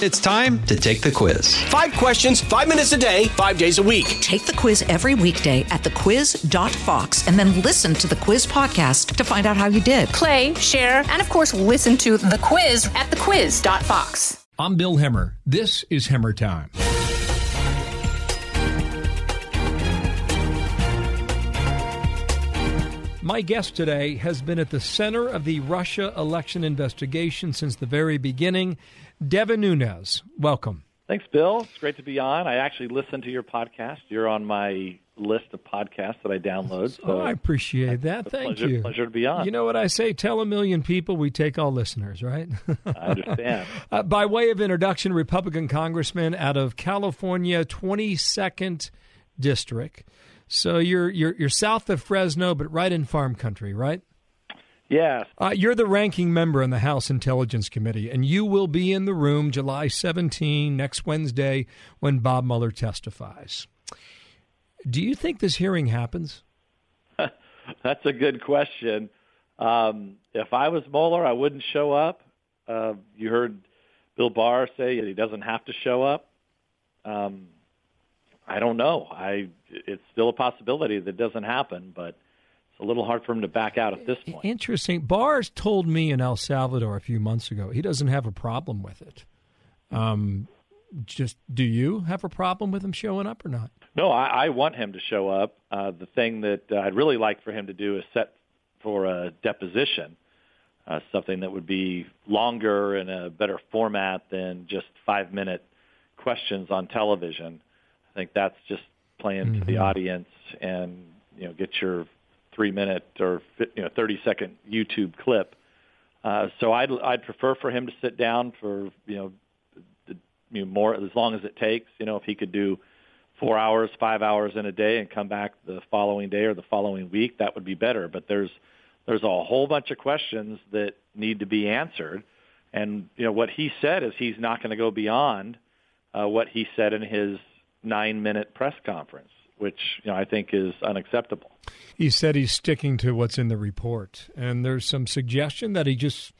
It's time to take the quiz. Five questions, five minutes a day, five days a week. Take the quiz every weekday at thequiz.fox and then listen to the quiz podcast to find out how you did. Play, share, and of course, listen to the quiz at thequiz.fox. I'm Bill Hemmer. This is Hemmer Time. My guest today has been at the center of the Russia election investigation since the very beginning. Devin Nunes, welcome. Thanks, Bill. It's great to be on. I actually listen to your podcast. You're on my list of podcasts that I download. So oh, I appreciate that. Thank pleasure, you. Pleasure to be on. You know what I say? Tell a million people we take all listeners, right? I understand. uh, by way of introduction, Republican congressman out of California, 22nd district. So you're you're you're south of Fresno, but right in farm country, right? Yes. Uh, you're the ranking member in the House Intelligence Committee, and you will be in the room July 17, next Wednesday, when Bob Mueller testifies. Do you think this hearing happens? That's a good question. Um, if I was Mueller, I wouldn't show up. Uh, you heard Bill Barr say that he doesn't have to show up. Um, I don't know. I it's still a possibility that doesn't happen, but a little hard for him to back out at this point. Interesting. Barr's told me in El Salvador a few months ago he doesn't have a problem with it. Um, just do you have a problem with him showing up or not? No, I, I want him to show up. Uh, the thing that uh, I'd really like for him to do is set for a deposition, uh, something that would be longer and a better format than just five minute questions on television. I think that's just playing mm-hmm. to the mm-hmm. audience and you know get your three minute or you know thirty second YouTube clip. Uh, so I'd I'd prefer for him to sit down for you know, the, you know more as long as it takes. You know if he could do four hours, five hours in a day, and come back the following day or the following week, that would be better. But there's there's a whole bunch of questions that need to be answered, and you know what he said is he's not going to go beyond uh, what he said in his nine minute press conference, which you know I think is unacceptable. He said he's sticking to what's in the report, and there's some suggestion that he just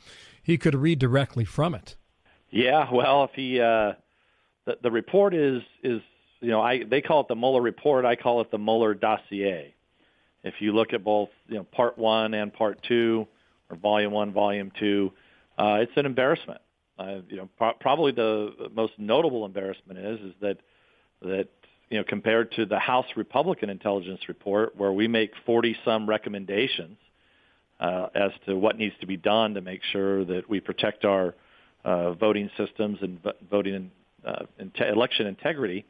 he could read directly from it. Yeah, well, if he uh, the the report is is you know I they call it the Mueller report, I call it the Mueller dossier. If you look at both you know part one and part two, or volume one, volume two, uh, it's an embarrassment. Uh, you know, pro- probably the most notable embarrassment is is that that you know compared to the House Republican intelligence report, where we make 40 some recommendations uh, as to what needs to be done to make sure that we protect our uh, voting systems and voting uh, election integrity.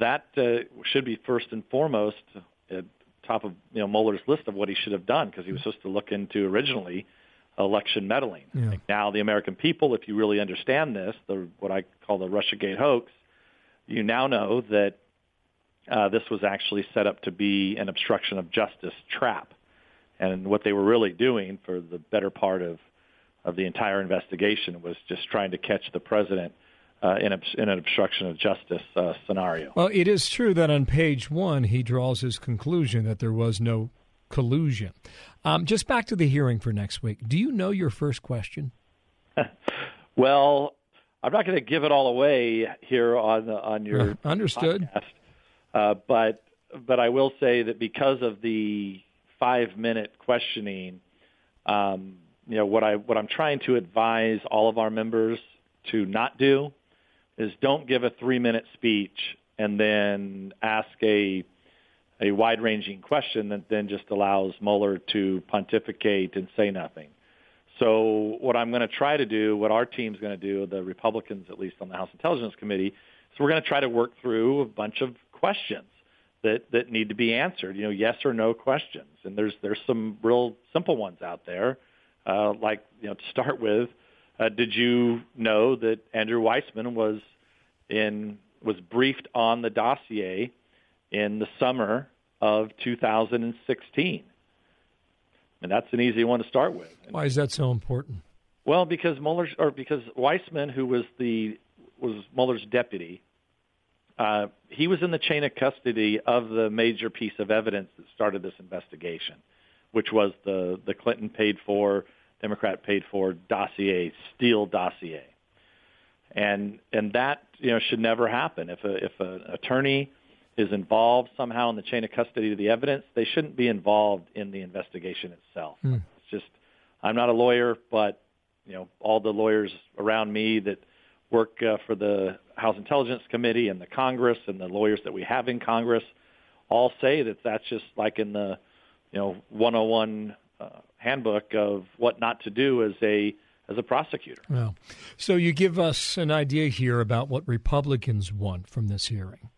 That uh, should be first and foremost at top of you know Mueller's list of what he should have done because he was supposed to look into originally election meddling. Yeah. Now, the American people, if you really understand this, the what I call the RussiaGate hoax, you now know that uh, this was actually set up to be an obstruction of justice trap. And what they were really doing for the better part of, of the entire investigation was just trying to catch the president uh, in, in, an obstruction of justice uh, scenario. Well, it is true that on page one, he draws his conclusion that there was no collusion. Um, just back to the hearing for next week. Do you know your first question? well, I'm not going to give it all away here on on your uh, understood. Podcast, uh, but but I will say that because of the five minute questioning, um, you know what I what I'm trying to advise all of our members to not do is don't give a three minute speech and then ask a a wide ranging question that then just allows Mueller to pontificate and say nothing. So what I'm going to try to do, what our team's going to do, the Republicans at least on the House Intelligence Committee, is we're going to try to work through a bunch of questions that that need to be answered. You know, yes or no questions, and there's there's some real simple ones out there, uh, like you know to start with, uh, did you know that Andrew Weissmann was in was briefed on the dossier in the summer of 2016? and that's an easy one to start with. Why is that so important? Well, because Mueller or because Weissmann, who was the was Mueller's deputy, uh, he was in the chain of custody of the major piece of evidence that started this investigation, which was the the Clinton paid for, Democrat paid for dossier, Steele dossier. and and that you know should never happen. If a if an attorney is involved somehow in the chain of custody of the evidence, they shouldn't be involved in the investigation itself. Mm. It's just I'm not a lawyer, but you know all the lawyers around me that work uh, for the House Intelligence Committee and the Congress and the lawyers that we have in Congress all say that that's just like in the you know 101 uh, handbook of what not to do as a as a prosecutor. Well, so you give us an idea here about what Republicans want from this hearing.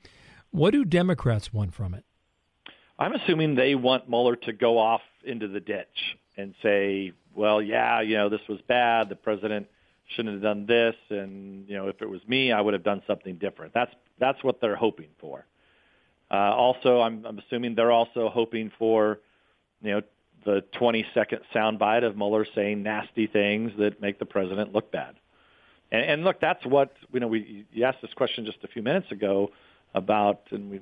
What do Democrats want from it? I'm assuming they want Mueller to go off into the ditch and say, well, yeah, you know, this was bad. The president shouldn't have done this, and you know, if it was me, I would have done something different. That's that's what they're hoping for. Uh, also, I'm, I'm assuming they're also hoping for, you know, the 20 second soundbite of Mueller saying nasty things that make the president look bad. And, and look, that's what you know. We you asked this question just a few minutes ago about and we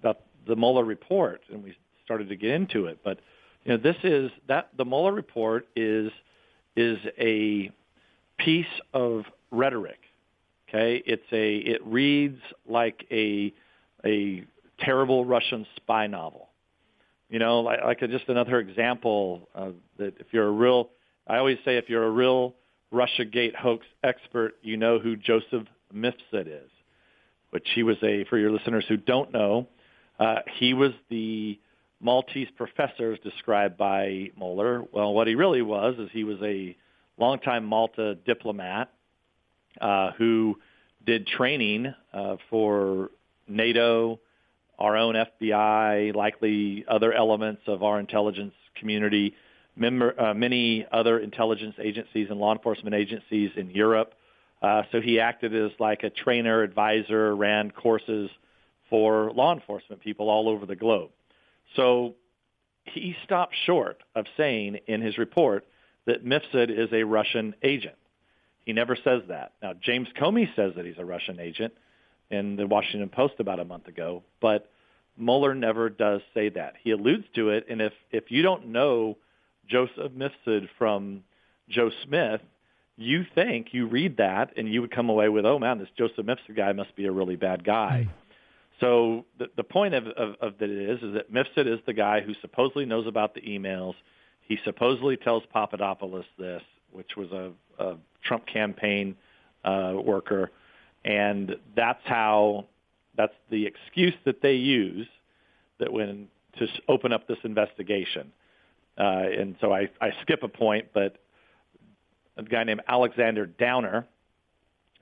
about the Mueller report, and we started to get into it. But you know, this is that the Mueller report is is a piece of rhetoric. Okay, it's a it reads like a a terrible Russian spy novel. You know, like, like a, just another example that. If you're a real, I always say, if you're a real RussiaGate hoax expert, you know who Joseph Mifsud is. Which he was a, for your listeners who don't know, uh, he was the Maltese professor described by Mueller. Well, what he really was is he was a longtime Malta diplomat uh, who did training uh, for NATO, our own FBI, likely other elements of our intelligence community, member, uh, many other intelligence agencies and law enforcement agencies in Europe. Uh, so he acted as like a trainer, advisor, ran courses for law enforcement people all over the globe. So he stopped short of saying in his report that Mifsud is a Russian agent. He never says that. Now, James Comey says that he's a Russian agent in the Washington Post about a month ago, but Mueller never does say that. He alludes to it, and if, if you don't know Joseph Mifsud from Joe Smith, you think, you read that, and you would come away with, oh man, this Joseph Mifsud guy must be a really bad guy. Mm. So the, the point of, of, of that is, is that Mifsud is the guy who supposedly knows about the emails – he supposedly tells Papadopoulos this, which was a, a Trump campaign uh, worker, and that's how that's the excuse that they use that when to open up this investigation. Uh, and so I, I skip a point, but a guy named Alexander Downer,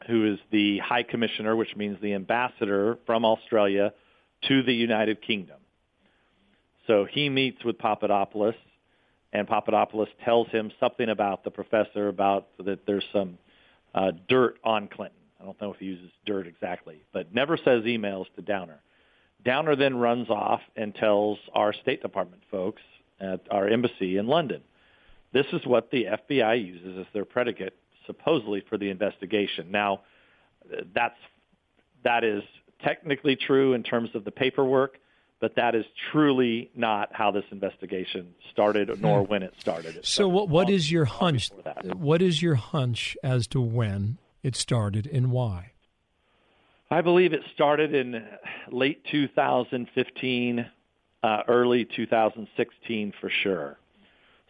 who is the High Commissioner, which means the ambassador from Australia to the United Kingdom. So he meets with Papadopoulos and Papadopoulos tells him something about the professor about that there's some uh, dirt on Clinton. I don't know if he uses dirt exactly, but never says emails to Downer. Downer then runs off and tells our State Department folks at our embassy in London. This is what the FBI uses as their predicate, supposedly for the investigation. Now, that's that is technically true in terms of the paperwork, but that is truly not how this investigation started, nor hmm. when it started. It so, what what is your hunch? What is your hunch as to when it started and why? I believe it started in late 2015, uh, early 2016 for sure.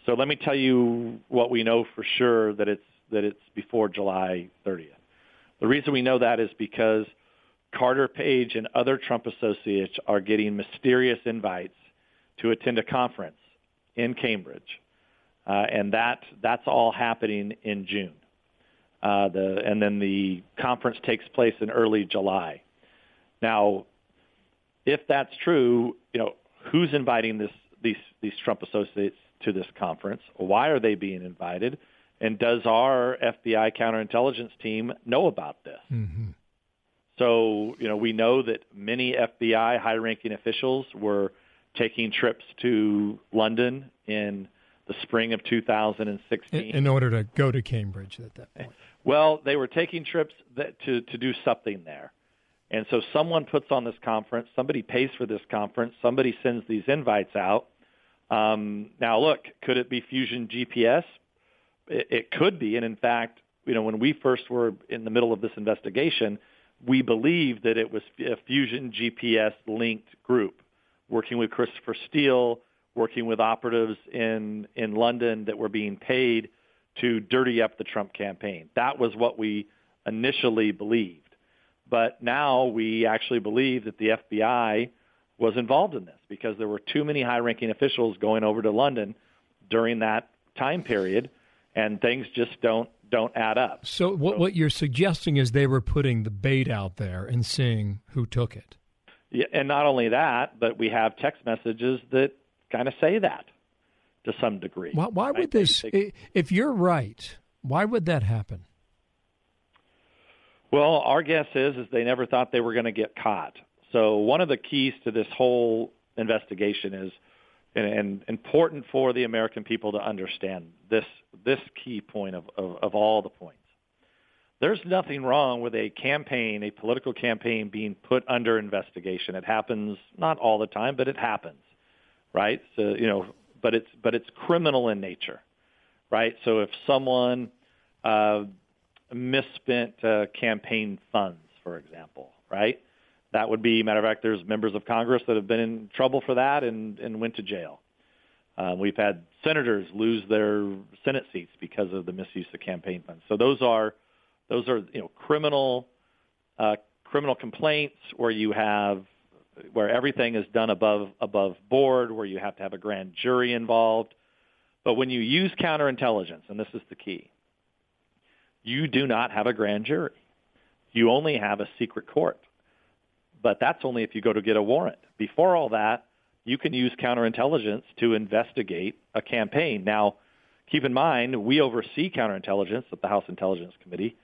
So let me tell you what we know for sure that it's that it's before July 30th. The reason we know that is because Carter Page and other Trump associates are getting mysterious invites to attend a conference in Cambridge, uh, and that that's all happening in June. Uh, the, and then the conference takes place in early July. Now, if that's true, you know who's inviting this these these Trump associates to this conference? Why are they being invited? And does our FBI counterintelligence team know about this? Mm-hmm. So, you know, we know that many FBI high-ranking officials were taking trips to London in the spring of 2016 in, in order to go to Cambridge at that point. Well, they were taking trips that, to to do something there. And so someone puts on this conference, somebody pays for this conference, somebody sends these invites out. Um, now, look, could it be Fusion GPS? It, it could be, and in fact, you know, when we first were in the middle of this investigation, we believed that it was a Fusion GPS linked group working with Christopher Steele, working with operatives in, in London that were being paid to dirty up the Trump campaign. That was what we initially believed. But now we actually believe that the FBI was involved in this because there were too many high-ranking officials going over to London during that time period, and things just don't don't add up. So what what you're suggesting is they were putting the bait out there and seeing who took it. Yeah, and not only that, but we have text messages that kind of say that to some degree. Why, why would this? If you're right, why would that happen? Well, our guess is is they never thought they were going to get caught. So one of the keys to this whole investigation is, and, and important for the American people to understand this this key point of, of, of all the points. There's nothing wrong with a campaign, a political campaign being put under investigation. It happens not all the time, but it happens, right? So you know, but it's but it's criminal in nature, right? So if someone uh, misspent uh, campaign funds, for example, right? That would be, matter of fact, there's members of Congress that have been in trouble for that and, and went to jail. Um, we've had senators lose their Senate seats because of the misuse of campaign funds. So those are those are you know criminal uh, criminal complaints where you have where everything is done above above board, where you have to have a grand jury involved. But when you use counterintelligence, and this is the key, you do not have a grand jury. You only have a secret court. But that's only if you go to get a warrant. Before all that, you can use counterintelligence to investigate a campaign. Now, keep in mind, we oversee counterintelligence at the House Intelligence Committee.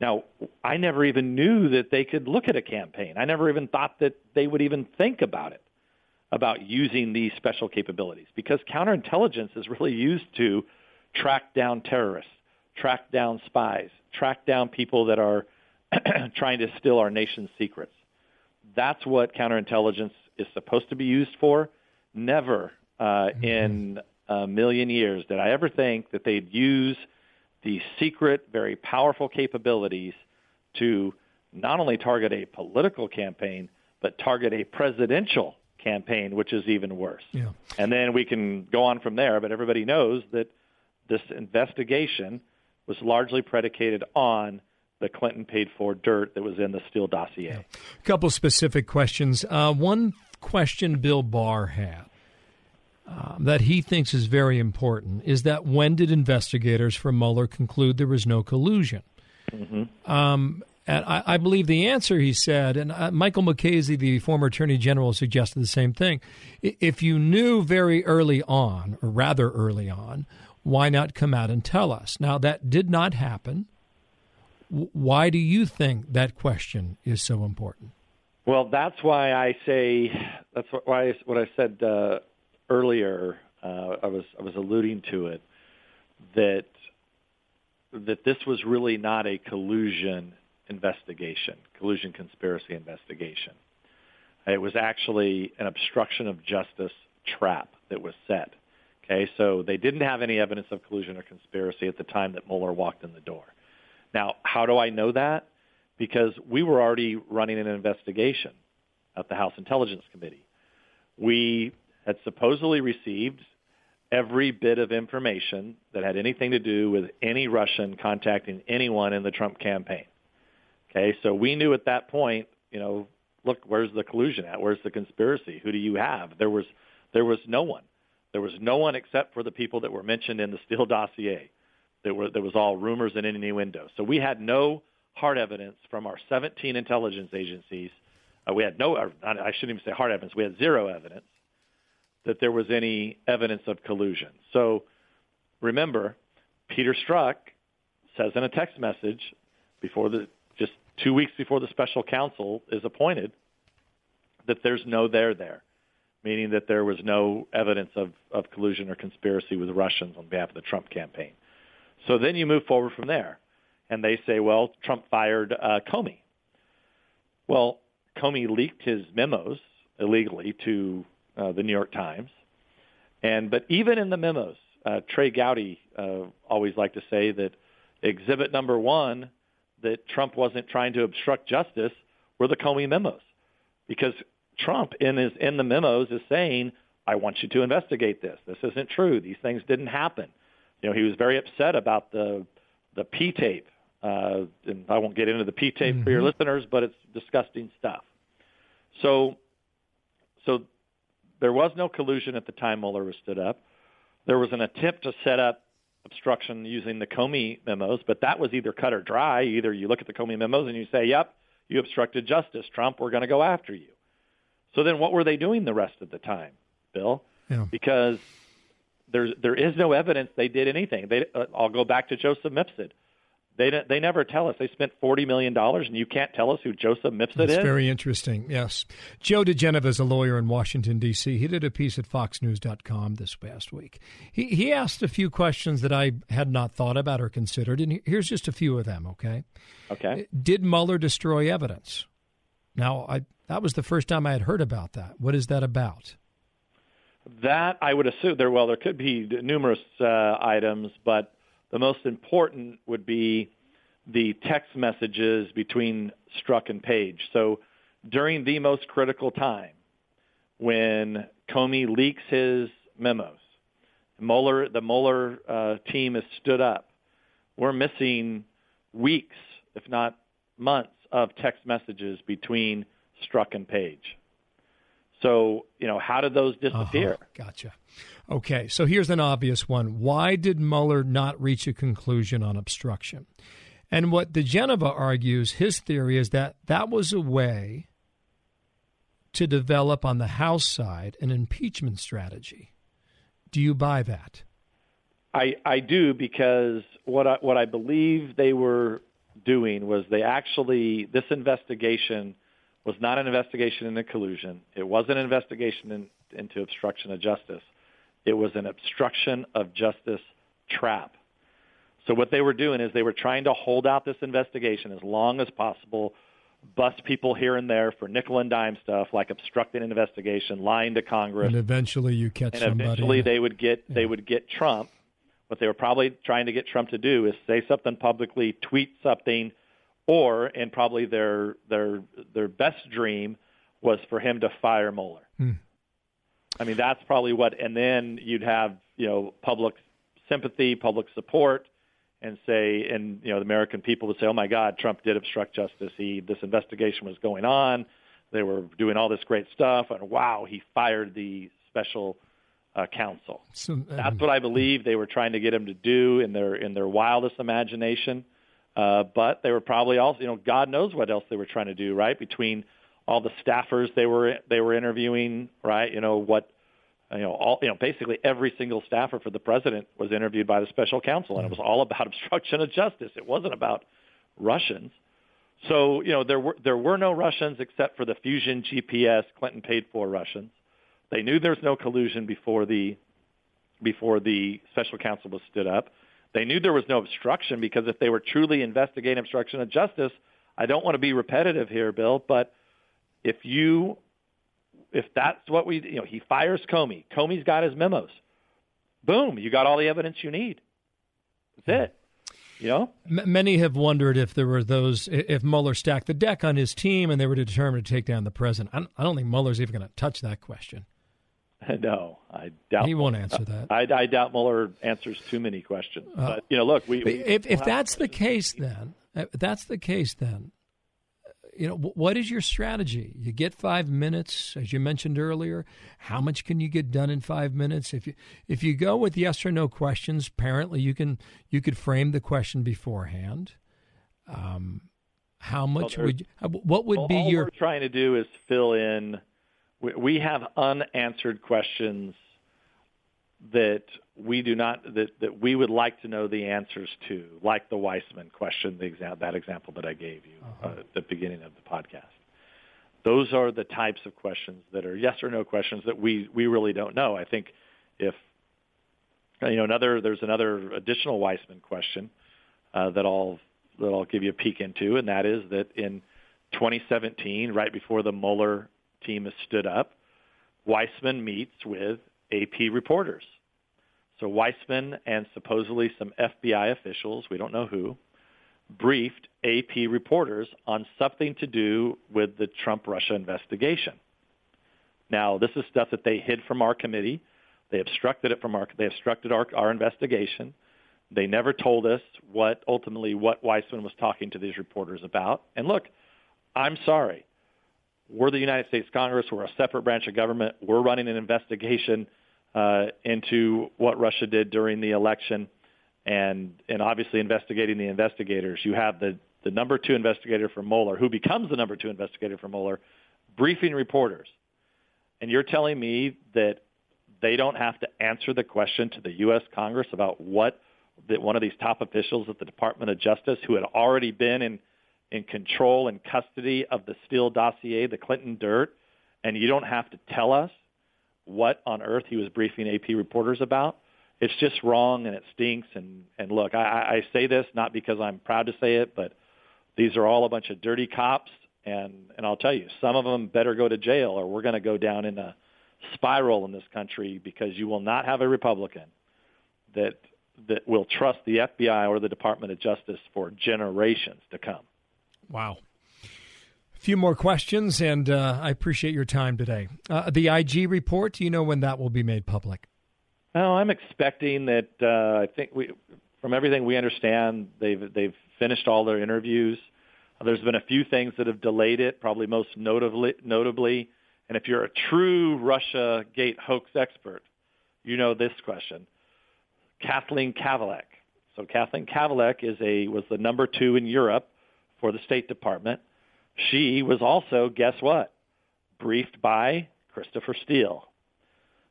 Now, I never even knew that they could look at a campaign. I never even thought that they would even think about it, about using these special capabilities, because counterintelligence is really used to track down terrorists, track down spies, track down people that are trying to steal our nation's secrets. That's what counterintelligence is supposed to be used for. Never uh, mm-hmm. in a million years did I ever think that they'd use these secret, very powerful capabilities to not only target a political campaign, but target a presidential campaign, which is even worse. Yeah. And then we can go on from there, but everybody knows that this investigation was largely predicated on the Clinton paid for dirt that was in the Steele dossier. A couple specific questions. Uh, one question Bill Barr had uh, that he thinks is very important is that when did investigators for Mueller conclude there was no collusion? Mm-hmm. Um, and I, I, believe the answer, he said, and uh, Michael Mukasey, the former attorney general, suggested the same thing. If you knew very early on, or rather early on, why not come out and tell us? Now, that did not happen. Why do you think that question is so important? Well, that's why I say that's why what I said uh, earlier. Uh, I was I was alluding to it that that this was really not a collusion investigation, collusion conspiracy investigation. It was actually an obstruction of justice trap that was set. Okay, so they didn't have any evidence of collusion or conspiracy at the time that Mueller walked in the door. Now, how do I know that? Because we were already running an investigation at the House Intelligence Committee. We had supposedly received every bit of information that had anything to do with any Russian contacting anyone in the Trump campaign. Okay, so we knew at that point, you know, look, where's the collusion at? Where's the conspiracy? Who do you have? There was there was no one. There was no one except for the people that were mentioned in the Steele dossier. There, were, was all rumors and innuendo. So we had no hard evidence from our 17 intelligence agencies. Uh, we had no, I shouldn't even say hard evidence. We had zero evidence that there was any evidence of collusion. So remember, Peter Strzok says in a text message before the just two weeks before the special counsel is appointed that there's no there there meaning that there was no evidence of, of collusion or conspiracy with Russians on behalf of the Trump campaign. So then you move forward from there, and they say, well, Trump fired uh, Comey. Well, Comey leaked his memos illegally to uh, the New York Times, and but even in the memos, uh, Trey Gowdy uh, always liked to say that exhibit number one that Trump wasn't trying to obstruct justice were the Comey memos, because Trump in his in the memos is saying, "I want you to investigate this. This isn't true. These things didn't happen." You know, he was very upset about the the P tape, uh, and I won't get into the P tape mm-hmm. for your mm-hmm. listeners, but it's disgusting stuff. So, so there was no collusion at the time Mueller was stood up. There was an attempt to set up obstruction using the Comey memos, but that was either cut or dry. Either you look at the Comey memos and you say, "Yep, you obstructed justice, Trump. We're going to go after you." So then, what were they doing the rest of the time, Bill? Yeah. Because there's there is no evidence they did anything. They, uh, I'll go back to Joseph Mifsud. They they never tell us they spent forty million dollars, and you can't tell us who Joseph Mifsud That's is. Very interesting. Yes, Joe diGenova is a lawyer in Washington D.C. He did a piece at FoxNews.com this past week. He he asked a few questions that I had not thought about or considered, and here's just a few of them. Okay. Okay. Did Mueller destroy evidence? Now, I that was the first time I had heard about that. What is that about? That I would assume there. Well, there could be numerous uh, items, but the most important would be the text messages between Strzok and Page. So during the most critical time, when Comey leaks his memos, Mueller, the Mueller uh, team has stood up. We're missing weeks, if not months, of text messages between Strzok and Page. So, you know, how did those disappear? Uh-huh. Gotcha. Okay, so here's an obvious one. Why did Mueller not reach a conclusion on obstruction? And what diGenova argues, his theory is that that was a way to develop on the House side an impeachment strategy. Do you buy that? I, I do because what I, what I believe they were doing was they actually this investigation was not an investigation into collusion. It wasn't an investigation in, into obstruction of justice. It was an obstruction of justice trap. So what they were doing is they were trying to hold out this investigation as long as possible, bust people here and there for nickel and dime stuff like obstructing an investigation, lying to Congress, and eventually you catch and somebody. eventually they would get yeah. they would get Trump. What they were probably trying to get Trump to do is say something publicly, tweet something, or and probably their their their best dream was for him to fire Mueller. Hmm. I mean, that's probably what, and then you'd have you know public sympathy, public support, and say, and you know the American people would say, "Oh my God, Trump did obstruct justice. He this investigation was going on. They were doing all this great stuff, and wow, he fired the special." Uh, counsel. So, um, That's what I believe they were trying to get him to do in their in their wildest imagination. Uh, but they were probably also, you know, God knows what else they were trying to do, right? Between all the staffers they were they were interviewing, right? You know what, you know, all you know, basically every single staffer for the president was interviewed by the special counsel, and it was all about obstruction of justice. It wasn't about Russians. So you know, there were there were no Russians except for the Fusion GPS Clinton paid for Russians. They knew there was no collusion before the before the special counsel was stood up. They knew there was no obstruction because if they were truly investigating obstruction of justice, I don't want to be repetitive here, Bill, but if you if that's what we you know, he fires Comey. Comey's got his memos. Boom, you got all the evidence you need. That's mm-hmm. it. You know? many have wondered if there were those, if Mueller stacked the deck on his team and they were determined to take down the president. I don't think Mueller's even going to touch that question. No, I doubt he won't answer that. I, I doubt Mueller answers too many questions. Uh, but you know, look, we, we if if that's the case, then if that's the case, then you know what is your strategy? You get five minutes, as you mentioned earlier. How much can you get done in five minutes? If you if you go with yes or no questions, apparently you can you could frame the question beforehand. Um, how much well, would you, what would well, be all your we're trying to do is fill in we have unanswered questions that we do not that, that we would like to know the answers to, like the Weissmann question, the example, that example that I gave you uh-huh. uh, at the beginning of the podcast. Those are the types of questions that are yes or no questions that we we really don't know. I think if you know another there's another additional Weissmann question uh, that I'll that I'll give you a peek into, and that is that in 2017, right before the Mueller team has stood up. Weissmann meets with AP reporters. So Weissmann and supposedly some FBI officials, we don't know who, briefed AP reporters on something to do with the Trump Russia investigation. Now, this is stuff that they hid from our committee. They obstructed it from our they obstructed our, our investigation. They never told us what ultimately what Weissmann was talking to these reporters about. And look, I'm sorry. We're the United States Congress. We're a separate branch of government. We're running an investigation uh, into what Russia did during the election, and and obviously investigating the investigators. You have the the number two investigator for Mueller, who becomes the number two investigator for Mueller, briefing reporters, and you're telling me that they don't have to answer the question to the U.S. Congress about what that one of these top officials at the Department of Justice, who had already been in in control and custody of the Steele dossier, the Clinton dirt, and you don't have to tell us what on earth he was briefing AP reporters about. It's just wrong and it stinks. And, and look, I, I say this not because I'm proud to say it, but these are all a bunch of dirty cops. And, and I'll tell you, some of them better go to jail or we're going to go down in a spiral in this country because you will not have a Republican that, that will trust the FBI or the Department of Justice for generations to come. Wow A few more questions, and uh, I appreciate your time today. Uh, the IG report, do you know when that will be made public? Well, I'm expecting that. Uh, I think we, from everything we understand, they've they've finished all their interviews. There's been a few things that have delayed it, probably most notably, notably. And if you're a true Russia Gate hoax expert, you know this question. Kathleen Kavalec. So Kathleen Kavalec is a was the number two in Europe for the State Department. She was also, guess what, briefed by Christopher Steele,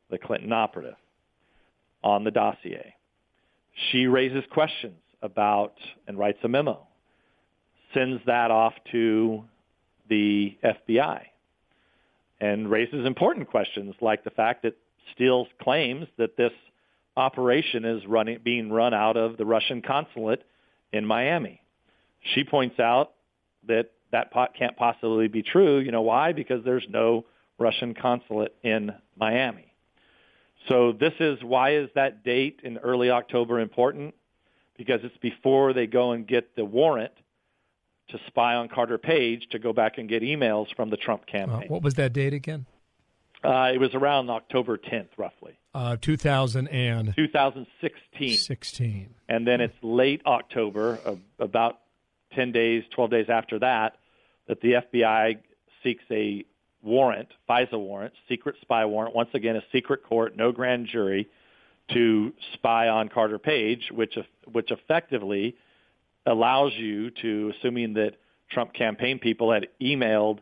the Clinton operative, on the dossier. She raises questions about and writes a memo, sends that off to the FBI, and raises important questions like the fact that Steele claims that this operation is running, being run out of the Russian consulate in Miami. She points out that that pot can't possibly be true. You know why? Because there's no Russian consulate in Miami. So this is why is that date in early October important? Because it's before they go and get the warrant to spy on Carter Page to go back and get emails from the Trump uh, campaign. Uh, what was that date again? Uh, it was around October 10th, roughly. Uh, 2000 and 2016. 16. And then it's late October, about 10 days, 12 days after that, that the FBI seeks a warrant, FISA warrant, secret spy warrant, once again a secret court, no grand jury, to spy on Carter Page, which which effectively allows you to, assuming that Trump campaign people had emailed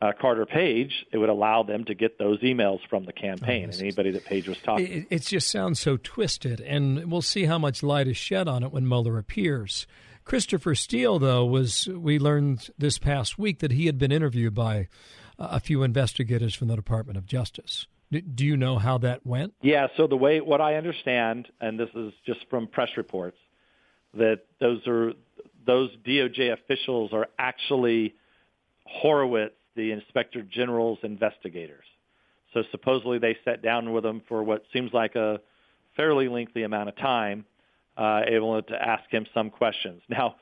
uh, Carter Page, it would allow them to get those emails from the campaign oh, and anybody that Page was talking. It, it just sounds so twisted, and we'll see how much light is shed on it when Mueller appears. Christopher Steele, though, was we learned this past week that he had been interviewed by a few investigators from the Department of Justice. Do you know how that went? Yeah, so the way what I understand, and this is just from press reports, that those are those DOJ officials are actually Horowitz, the Inspector General's investigators. So supposedly they sat down with them for what seems like a fairly lengthy amount of time uh, able to ask him some questions. Now,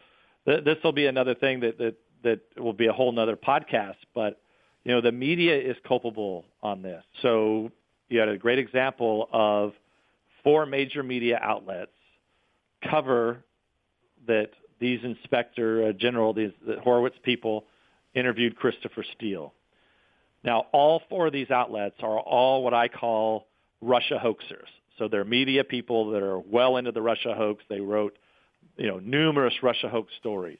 th- this will be another thing that, that that will be a whole nother podcast, but you know the media is culpable on this. So you had a great example of four major media outlets cover that these inspector uh, general, these the Horowitz people, interviewed Christopher Steele. Now, all four of these outlets are all what I call Russia hoaxers. So they're media people that are well into the Russia hoax. They wrote, you know, numerous Russia hoax stories.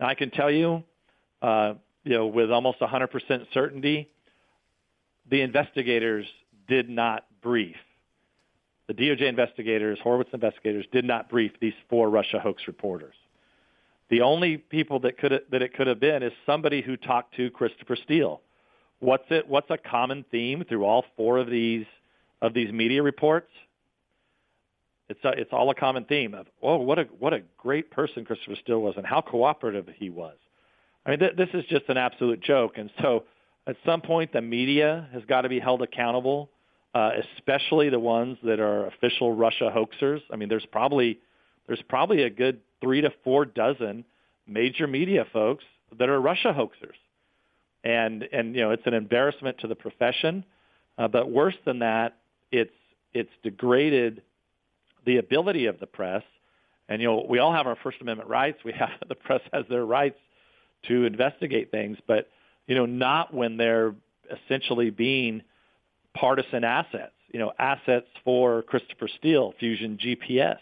Now I can tell you, uh, you know, with almost 100% certainty, the investigators did not brief. The DOJ investigators, Horowitz investigators, did not brief these four Russia hoax reporters. The only people that could that it could have been is somebody who talked to Christopher Steele. What's it? What's a common theme through all four of these of these media reports, it's a, it's all a common theme of oh what a what a great person Christopher Steele was and how cooperative he was. I mean th- this is just an absolute joke, and so at some point the media has got to be held accountable uh, especially the ones that are official Russia hoaxers. I mean, there's probably there's probably a good three to four dozen major media folks that are Russia hoaxers, and and you know it's an embarrassment to the profession. Uh, but worse than that, it's it's degraded the ability of the press. And you know we all have our First Amendment rights. We have the press has their rights to investigate things, but you know not when they're essentially being partisan assets. You know assets for Christopher Steele, Fusion GPS.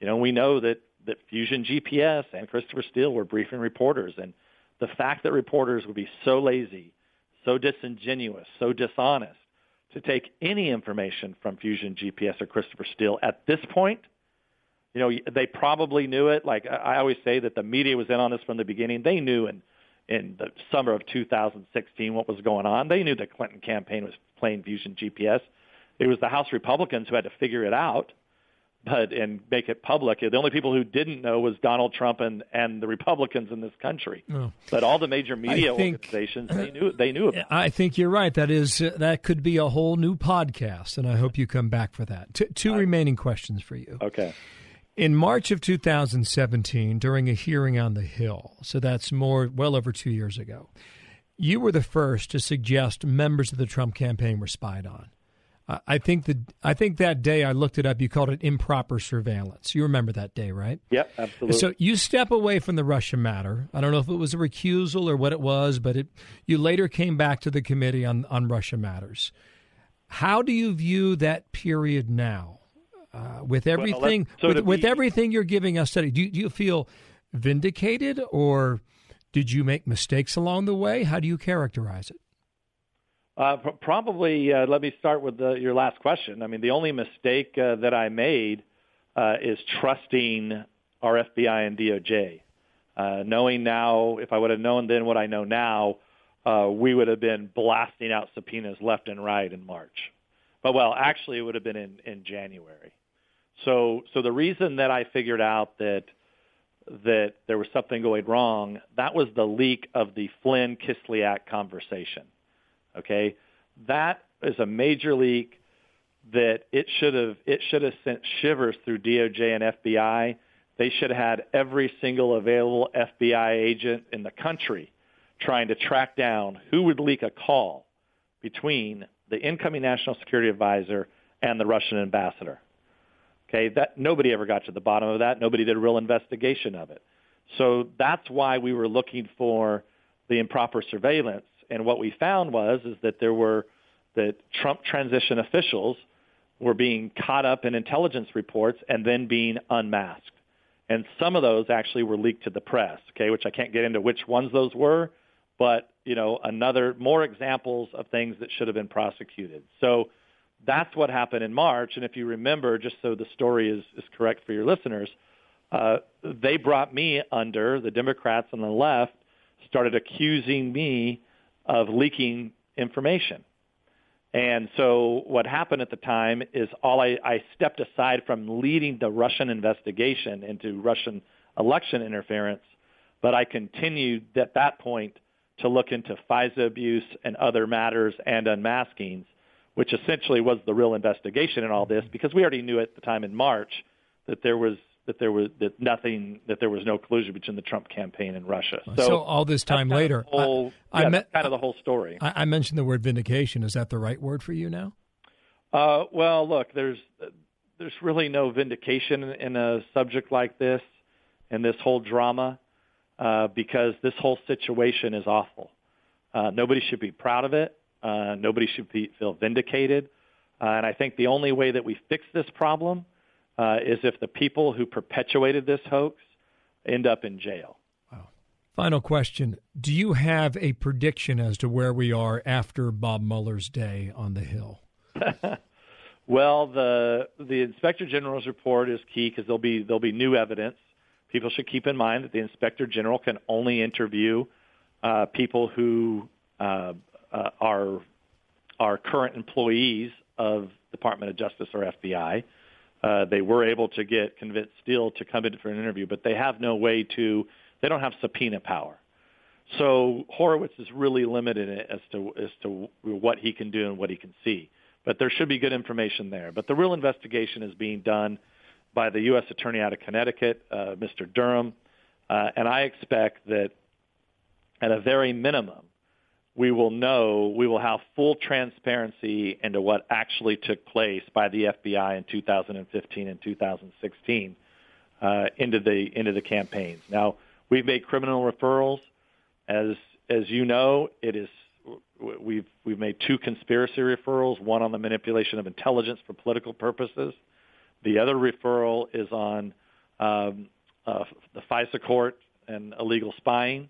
You know we know that that Fusion GPS and Christopher Steele were briefing reporters, and the fact that reporters would be so lazy, so disingenuous, so dishonest to take any information from Fusion GPS or Christopher Steele at this point, you know, they probably knew it. Like I always say that the media was in on this from the beginning. They knew in in the summer of 2016 what was going on. They knew the Clinton campaign was playing Fusion GPS. It was the House Republicans who had to figure it out but and make it public. The only people who didn't know was Donald Trump and and the Republicans in this country. Oh. But all the major media think, organizations they knew they knew about. I think you're right. That is uh, that could be a whole new podcast, and I hope you come back for that. T- two I, remaining questions for you. Okay. In March of 2017, during a hearing on the Hill, so that's more well over two years ago, you were the first to suggest members of the Trump campaign were spied on. I think the I think that day I looked it up. You called it improper surveillance. You remember that day, right? Yep, absolutely. So you step away from the Russia matter. I don't know if it was a recusal or what it was, but it you later came back to the committee on on Russia matters. How do you view that period now, uh, with everything well, so with, be, with, everything you're giving us today? Do you, do you feel vindicated, or did you make mistakes along the way? How do you characterize it? Uh, pr- probably, uh, let me start with the, your last question. I mean, the only mistake uh, that I made uh, is trusting our FBI and DOJ. Uh, knowing now, if I would have known then what I know now, uh, we would have been blasting out subpoenas left and right in March. But well, actually, it would have been in, in January. So, so the reason that I figured out that that there was something going wrong, that was the leak of the Flynn Kislyak conversation. Okay, that is a major leak that it should have it should have sent shivers through DOJ and FBI. They should have had every single available FBI agent in the country trying to track down who would leak a call between the incoming national security advisor and the Russian ambassador. Okay, that nobody ever got to the bottom of that. Nobody did a real investigation of it. So that's why we were looking for the improper surveillance and what we found was is that there were that Trump transition officials were being caught up in intelligence reports and then being unmasked. And some of those actually were leaked to the press, okay, which I can't get into which ones those were, but you know, another more examples of things that should have been prosecuted. So that's what happened in March. And if you remember, just so the story is, is correct for your listeners, uh, they brought me under, the Democrats on the left started accusing me of leaking information. And so what happened at the time is all I, I stepped aside from leading the Russian investigation into Russian election interference, but I continued at that point to look into FISA abuse and other matters and unmaskings, which essentially was the real investigation in all this because we already knew at the time in March that there was that there was that nothing that there was no collusion between the Trump campaign and Russia. So, so all this time later, whole, I, yeah, I kind of the whole story. I, I, mentioned the word vindication. Is that the right word for you now? Uh, well, look, there's there's really no vindication in a subject like this, in this whole drama, uh, because this whole situation is awful. Uh, nobody should be proud of it. Uh, nobody should be, feel vindicated. Uh, and I think the only way that we fix this problem uh, is if the people who perpetuated this hoax end up in jail. Wow. Final question Do you have a prediction as to where we are after Bob Mueller's day on the Hill? well, the the Inspector General's report is key because there'll be there'll be new evidence. People should keep in mind that the Inspector General can only interview uh, people who uh, uh, are are current employees of Department of Justice or FBI. Uh, they were able to get convinced Steele to come in for an interview, but they have no way to. They don't have subpoena power. So Horowitz is really limited as to as to what he can do and what he can see. but there should be good information there. But the real investigation is being done by the U.S. Attorney out of Connecticut, uh, Mr. Durham, uh, and I expect that at a very minimum, we will know, we will have full transparency into what actually took place by the FBI in 2015 and 2016 uh, into the into the campaigns. Now we've made criminal referrals, as as you know, it is we've we've made two conspiracy referrals, one on the manipulation of intelligence for political purposes. The other referral is on um, uh, the FISA court and illegal spying.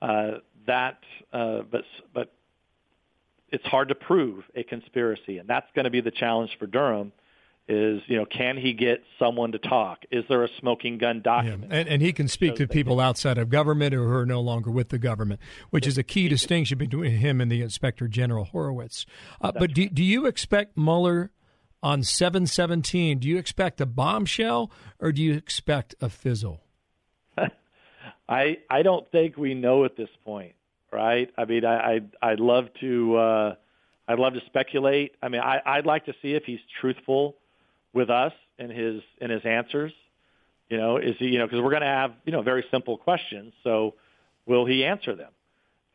Uh, that, uh, but but it's hard to prove a conspiracy, and that's going to be the challenge for Durham. Is you know, can he get someone to talk? Is there a smoking gun document? Yeah. And, and he can speak to people outside of government or who are no longer with the government, which is a key distinction between him and the Inspector General Horowitz. Uh, but do, do you expect Mueller on 717? Do you expect a bombshell or do you expect a fizzle? I I don't think we know at this point, right? I mean, I I'd, I'd love to uh, I'd love to speculate. I mean, I I'd like to see if he's truthful with us in his in his answers. You know, is he you know because we're going to have you know very simple questions. So, will he answer them?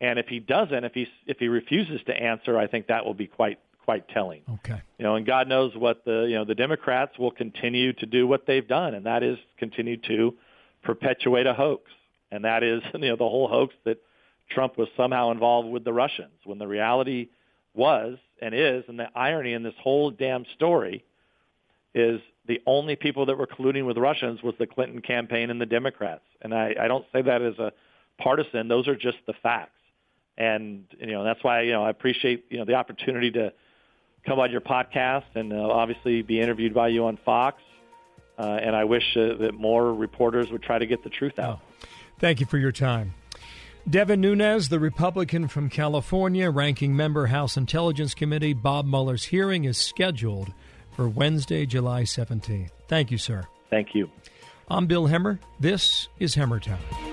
And if he doesn't, if he if he refuses to answer, I think that will be quite quite telling. Okay. You know, and God knows what the you know the Democrats will continue to do what they've done, and that is continue to perpetuate a hoax and that is you know the whole hoax that Trump was somehow involved with the Russians when the reality was and is and the irony in this whole damn story is the only people that were colluding with Russians was the Clinton campaign and the Democrats. And I, I don't say that as a partisan; those are just the facts. And you know that's why you know I appreciate you know the opportunity to come on your podcast and uh, obviously be interviewed by you on Fox. Uh, and I wish uh, that more reporters would try to get the truth out. Oh. Thank you for your time. Devin Nunes, the Republican from California, ranking member House Intelligence Committee, Bob Mueller's hearing is scheduled for Wednesday, July 17th. Thank you, sir. Thank you. I'm Bill Hemmer. This is Hemmertown.